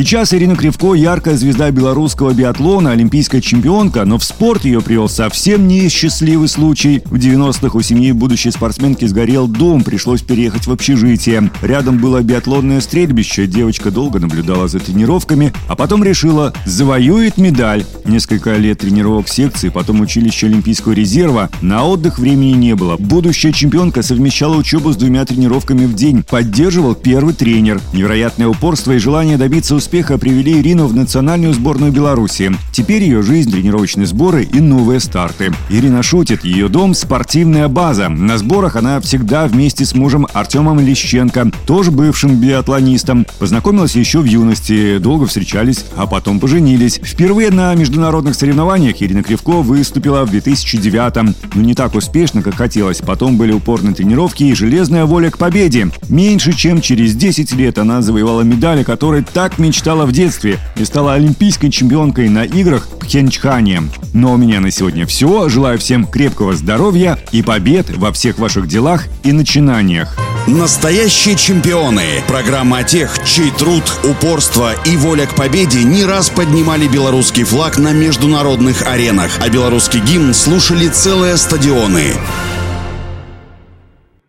Сейчас Ирина Кривко – яркая звезда белорусского биатлона, олимпийская чемпионка, но в спорт ее привел совсем не счастливый случай. В 90-х у семьи будущей спортсменки сгорел дом, пришлось переехать в общежитие. Рядом было биатлонное стрельбище, девочка долго наблюдала за тренировками, а потом решила – завоюет медаль. Несколько лет тренировок секции, потом училище Олимпийского резерва. На отдых времени не было. Будущая чемпионка совмещала учебу с двумя тренировками в день, поддерживал первый тренер. Невероятное упорство и желание добиться успеха привели Ирину в национальную сборную Беларуси. Теперь ее жизнь, тренировочные сборы и новые старты. Ирина шутит, ее дом – спортивная база. На сборах она всегда вместе с мужем Артемом Лещенко, тоже бывшим биатлонистом. Познакомилась еще в юности, долго встречались, а потом поженились. Впервые на международных соревнованиях Ирина Кривко выступила в 2009-м. Но не так успешно, как хотелось. Потом были упорные тренировки и железная воля к победе. Меньше чем через 10 лет она завоевала медали, которые так мечтала в детстве и стала олимпийской чемпионкой на играх в Пхенчхане. Но у меня на сегодня все. Желаю всем крепкого здоровья и побед во всех ваших делах и начинаниях. Настоящие чемпионы. Программа о тех, чей труд, упорство и воля к победе не раз поднимали белорусский флаг на международных аренах, а белорусский гимн слушали целые стадионы.